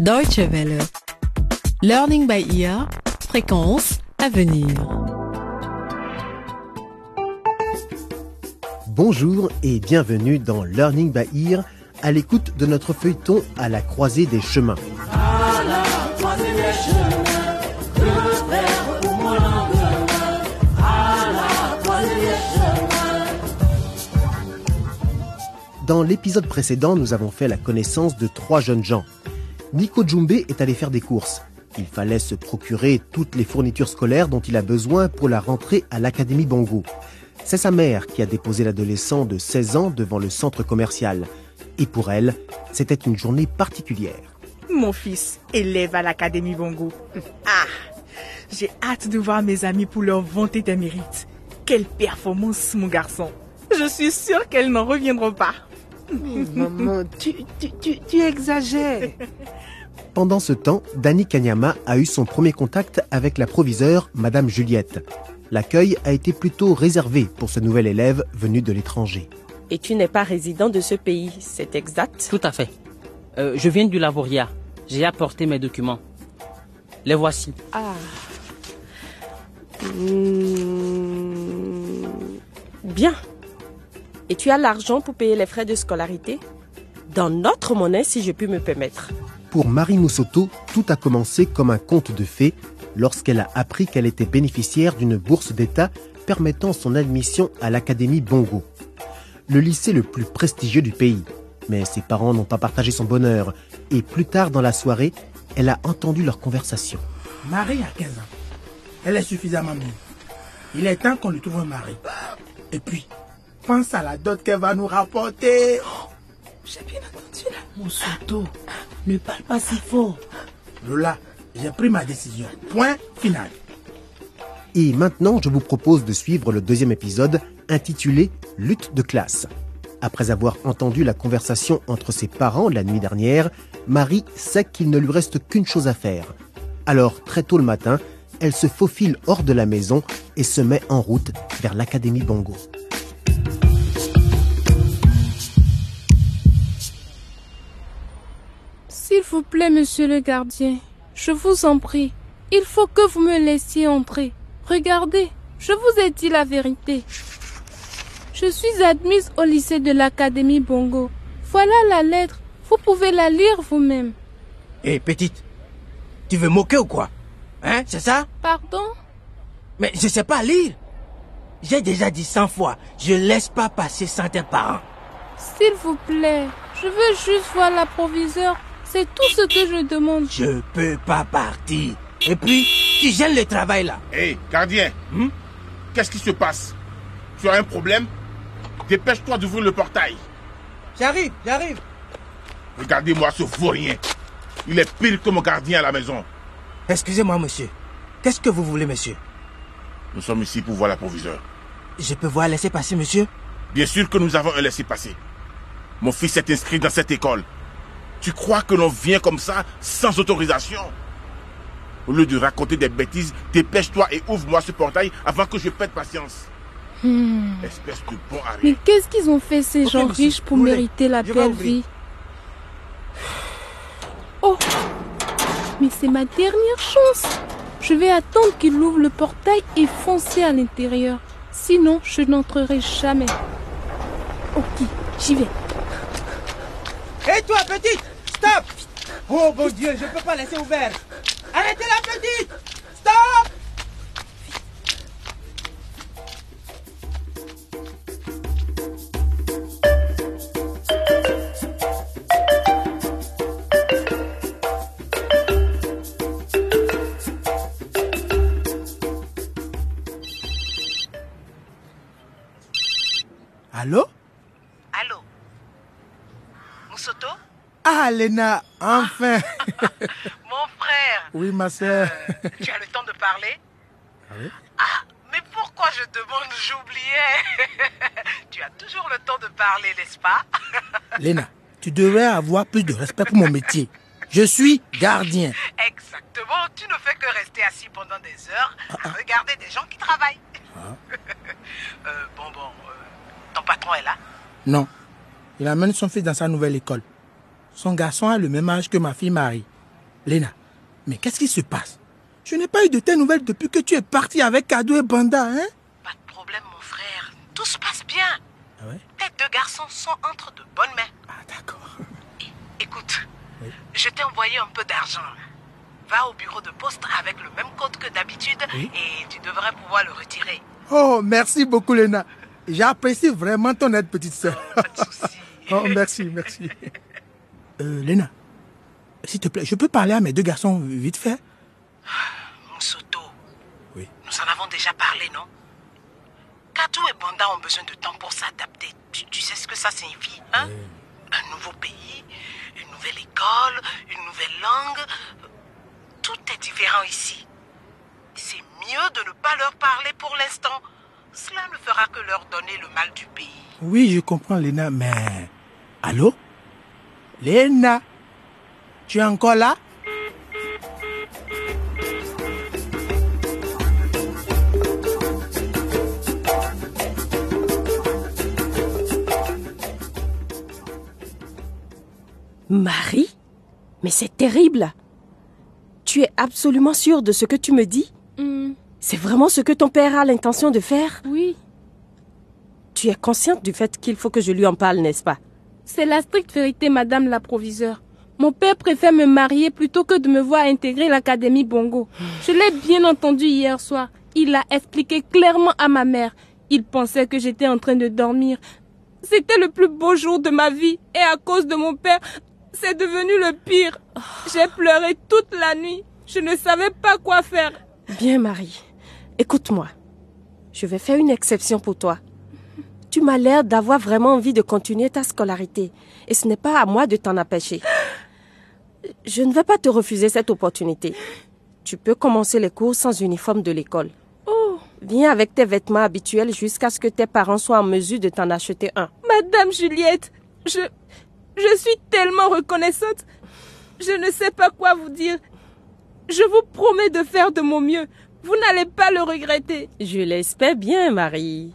Deutsche Welle. Learning by ear. Fréquence à venir. Bonjour et bienvenue dans Learning by Ear, à l'écoute de notre feuilleton à la croisée des chemins. Dans l'épisode précédent, nous avons fait la connaissance de trois jeunes gens. Nico Jumbe est allé faire des courses. Il fallait se procurer toutes les fournitures scolaires dont il a besoin pour la rentrée à l'Académie Bongo. C'est sa mère qui a déposé l'adolescent de 16 ans devant le centre commercial. Et pour elle, c'était une journée particulière. Mon fils, élève à l'Académie Bongo. Ah, j'ai hâte de voir mes amis pour leur vanter tes mérites. Quelle performance, mon garçon. Je suis sûre qu'elles n'en reviendront pas. Maman, tu, tu, tu, tu exagères. Pendant ce temps, Danny Kanyama a eu son premier contact avec la proviseure, Madame Juliette. L'accueil a été plutôt réservé pour ce nouvel élève venu de l'étranger. Et tu n'es pas résident de ce pays, c'est exact? Tout à fait. Euh, je viens du Lavoria. J'ai apporté mes documents. Les voici. Ah. Hmm. Bien. Et tu as l'argent pour payer les frais de scolarité? Dans notre monnaie, si je puis me permettre. Pour Marie Moussoto, tout a commencé comme un conte de fées lorsqu'elle a appris qu'elle était bénéficiaire d'une bourse d'État permettant son admission à l'Académie Bongo, le lycée le plus prestigieux du pays. Mais ses parents n'ont pas partagé son bonheur et plus tard dans la soirée, elle a entendu leur conversation. Marie a 15 ans. Elle est suffisamment mûre. Il est temps qu'on lui trouve un mari. Et puis, pense à la dot qu'elle va nous rapporter. J'ai bien entendu là. Moussoto, ne parle pas si fort. Lola, j'ai pris ma décision. Point final. Et maintenant, je vous propose de suivre le deuxième épisode intitulé Lutte de classe. Après avoir entendu la conversation entre ses parents la nuit dernière, Marie sait qu'il ne lui reste qu'une chose à faire. Alors, très tôt le matin, elle se faufile hors de la maison et se met en route vers l'Académie Bongo. S'il vous plaît, monsieur le gardien, je vous en prie, il faut que vous me laissiez entrer. Regardez, je vous ai dit la vérité. Je suis admise au lycée de l'Académie Bongo. Voilà la lettre, vous pouvez la lire vous-même. Hé, petite, tu veux moquer ou quoi? Hein, c'est ça? Pardon? Mais je sais pas lire. J'ai déjà dit 100 fois, je laisse pas passer sans tes parents. S'il vous plaît, je veux juste voir la proviseure. C'est tout ce que je demande. Je peux pas partir. Et puis, tu gênes le travail là? Hé, gardien, Hmm? qu'est-ce qui se passe? Tu as un problème? Dépêche-toi d'ouvrir le portail. J'arrive, j'arrive. Regardez-moi ce vaurien. Il est pire que mon gardien à la maison. Excusez-moi, monsieur. Qu'est-ce que vous voulez, monsieur? Nous sommes ici pour voir la proviseure. Je peux voir laisser passer, monsieur? Bien sûr que nous avons un laissez-passer. Mon fils est inscrit dans cette école. Tu crois que l'on vient comme ça, sans autorisation? Au lieu de raconter des bêtises, dépêche-toi et ouvre-moi ce portail avant que je perde patience. Espèce de bon Hmm. Mais qu'est-ce qu'ils ont fait ces gens riches pour mériter la je belle vie Oh Mais c'est ma dernière chance Je vais attendre qu'il ouvre le portail et foncer à l'intérieur. Sinon, je n'entrerai jamais. Ok, j'y vais. Hé toi, petite Stop! Oh mon Dieu, je peux pas laisser ouvert. Arrêtez la petite! Stop! Allô Moussoto Ah, Léna, enfin Mon frère Oui, ma sœur. Tu as le temps de parler oui Ah, mais pourquoi je demande J'oubliais Tu as toujours le temps de parler, n'est-ce pas? Léna, tu devrais avoir plus de respect pour mon métier. Je suis gardien. Exactement, tu ne fais que rester assis pendant des heures à regarder des gens qui travaillent. Euh, bon, bon, euh, ton patron est là Non. Il amène son fils dans sa nouvelle école. Son garçon a le même âge que ma fille Marie. Léna, mais qu'est-ce qui se passe? Je n'ai pas eu de tes nouvelles depuis que tu es parti avec Kado et Banda, hein? Pas de problème, mon frère. Tout se passe bien. Ah ouais? Les deux garçons sont entre de bonnes mains. Ah, d'accord. Écoute, je t'ai envoyé un peu d'argent. Va au bureau de poste avec le même code que d'habitude et tu devrais pouvoir le retirer. Oh, merci beaucoup, Léna. J'apprécie vraiment ton aide, petite sœur. Pas de souci. Oh, merci, merci. Euh, Léna, s'il te plaît, je peux parler à mes deux garçons vite fait? Moussoto, Oui. nous en avons déjà parlé, non? Katou et Banda ont besoin de temps pour s'adapter. Tu, tu sais ce que ça signifie, hein? Un nouveau pays, une nouvelle école, une nouvelle langue. Tout est différent ici. C'est mieux de ne pas leur parler pour l'instant. Cela ne fera que leur donner le mal du pays. Oui, je comprends, Léna, mais... Allô? Léna Tu es encore là? Marie Mais c'est terrible. Tu es absolument sûre de ce que tu me dis? Hmm, C'est vraiment ce que ton père a l'intention de faire? Oui, Tu es consciente du fait qu'il faut que je lui en parle, n'est-ce pas? C'est la stricte vérité, madame la proviseure. Mon père préfère me marier plutôt que de me voir intégrer l'académie Bongo. Je l'ai bien entendu hier soir. Il a expliqué clairement à ma mère. Il pensait que j'étais en train de dormir. C'était le plus beau jour de ma vie et à cause de mon père, c'est devenu le pire. J'ai pleuré toute la nuit. Je ne savais pas quoi faire. Bien, Marie. Écoute-moi. Je vais faire une exception pour toi. Tu m'as l'air d'avoir vraiment envie de continuer ta scolarité. Et ce n'est pas à moi de t'en empêcher. Je ne vais pas te refuser cette opportunité. Tu peux commencer les cours sans uniforme de l'école. Oh, Viens avec tes vêtements habituels jusqu'à ce que tes parents soient en mesure de t'en acheter un. Madame Juliette, je, je suis tellement reconnaissante. Je ne sais pas quoi vous dire. Je vous promets de faire de mon mieux. Vous n'allez pas le regretter. Je l'espère bien, Marie.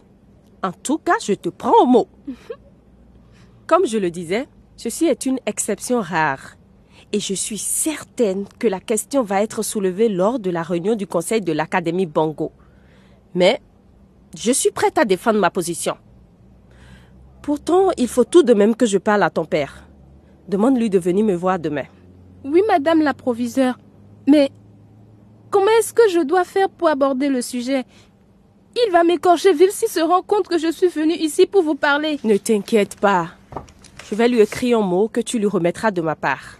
En tout cas, je te prends au mot. Comme je le disais, ceci est une exception rare. Et je suis certaine que la question va être soulevée lors de la réunion du conseil de l'Académie Bongo. Mais je suis prête à défendre ma position. Pourtant, il faut tout de même que je parle à ton père. Demande-lui de venir me voir demain. Oui, madame la proviseure. Mais comment est-ce que je dois faire pour aborder le sujet Il va m'écorcher vif s'il se rend compte que je suis venue ici pour vous parler. Ne t'inquiète pas. Je vais lui écrire un mot que tu lui remettras de ma part.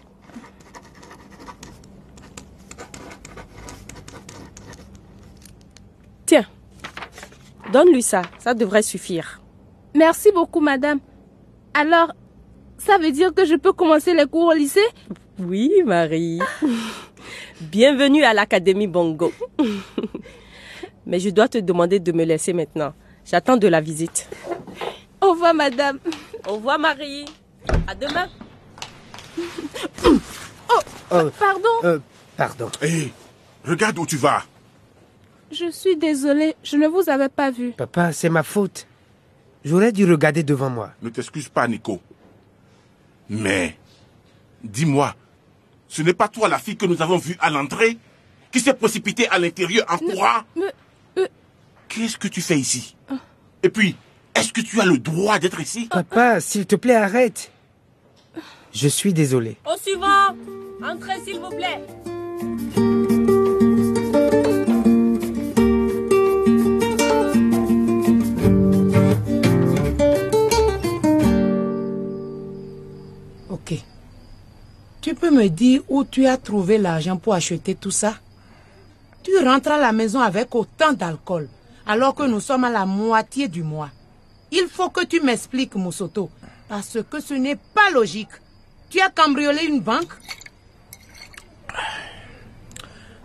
Tiens, donne-lui ça, ça devrait suffire. Merci beaucoup, madame. Alors, ça veut dire que je peux commencer les cours au lycée? Oui, Marie. Bienvenue à l'Académie Bongo. Mais je dois te demander de me laisser maintenant. J'attends de la visite. Au revoir, madame. Au revoir, Marie. À demain. Pardon, Euh, pardon. Hé, regarde où tu vas. je suis désolée, je ne vous avais pas vu. Papa, c'est ma faute. J'aurais dû regarder devant moi. Ne t'excuse pas, Nico. Mais, dis-moi, ce n'est pas toi la fille que nous avons vue à l'entrée qui s'est précipitée à l'intérieur en courant mais- euh- Qu'est-ce que tu fais ici? Et puis, est-ce que tu as le droit d'être ici? Papa, s'il te plaît, arrête. Je suis désolé. Au suivant. Entrez, s'il vous plaît. Ok. Tu peux me dire où tu as trouvé l'argent pour acheter tout ça? Tu rentres à la maison avec autant d'alcool, alors que nous sommes à la moitié du mois. Il faut que tu m'expliques, Moussoto, parce que ce n'est pas logique. Tu as cambriolé une banque?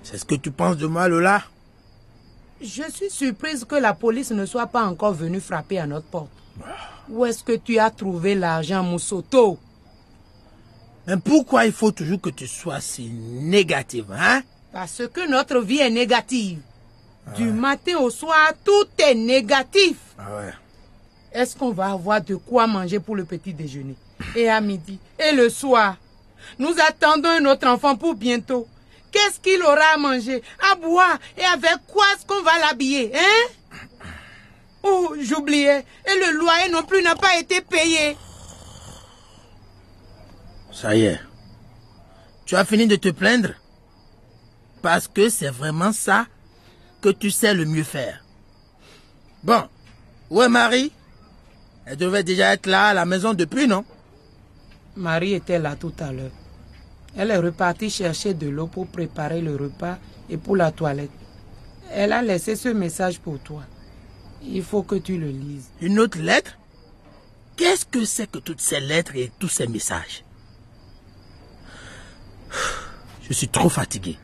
C'est ce que tu penses de moi, Lola? Je suis surprise que la police ne soit pas encore venue frapper à notre porte. Où est-ce que tu as trouvé l'argent, Moussoto? Mais pourquoi il faut toujours que tu sois si négative, hein? Parce que notre vie est négative. Du matin au soir, tout est négatif. Ah ouais. Est-ce qu'on va avoir de quoi manger pour le petit déjeuner Et à midi Et le soir? Nous attendons un autre enfant pour bientôt. Qu'est-ce qu'il aura à manger, à boire et avec quoi est-ce qu'on va l'habiller, hein? Oh, j'oubliais. Et le loyer non plus n'a pas été payé. Ça y est. Tu as fini de te plaindre? Parce que c'est vraiment ça que tu sais le mieux faire. Bon, où est Marie Elle devait déjà être là à la maison depuis, non? Marie était là tout à l'heure. Elle est repartie chercher de l'eau pour préparer le repas et pour la toilette. Elle a laissé ce message pour toi. Il faut que tu le lises. Une autre lettre? Qu'est-ce que c'est que toutes ces lettres et tous ces messages? Je suis trop fatigué.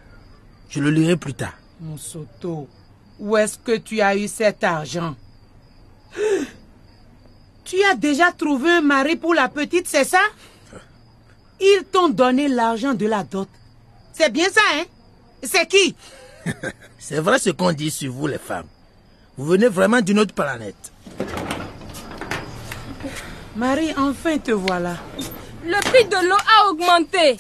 Je le lirai plus tard. Moussoto, où est-ce que tu as eu cet argent? Tu as déjà trouvé un mari pour la petite, c'est ça? Ils t'ont donné l'argent de la dot. C'est bien ça, hein? C'est qui? C'est vrai ce qu'on dit sur vous les femmes. Vous venez vraiment d'une autre planète. Marie, enfin te voilà. Le prix de l'eau a augmenté.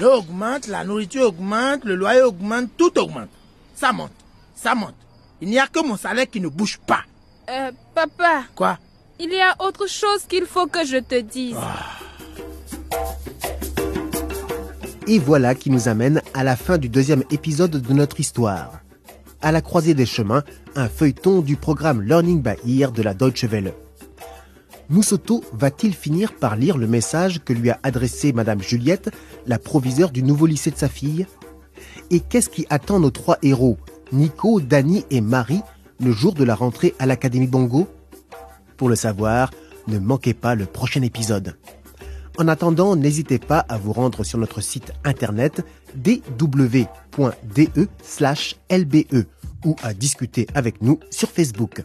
L'eau augmente, la nourriture augmente, le loyer augmente, tout augmente. Ça monte, ça monte. Il n'y a que mon salaire qui ne bouge pas. Euh, papa. Quoi? Il y a autre chose qu'il faut que je te dise. Et voilà qui nous amène à la fin du deuxième épisode de notre histoire. À la croisée des chemins, un feuilleton du programme Learning by Ear de la Deutsche Welle. Moussoto va-t-il finir par lire le message que lui a adressé Madame Juliette, la proviseure du nouveau lycée de sa fille? Et qu'est-ce qui attend nos trois héros, Nico, Danny et Marie, le jour de la rentrée à l'Académie Bongo? Pour le savoir, ne manquez pas le prochain épisode. En attendant, n'hésitez pas à vous rendre sur notre site internet dw.de/lbe ou à discuter avec nous sur Facebook.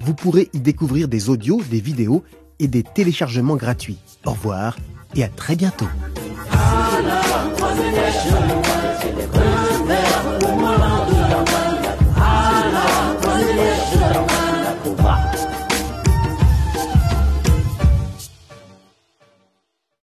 Vous pourrez y découvrir des audios, des vidéos et des téléchargements gratuits. Au revoir et à très bientôt.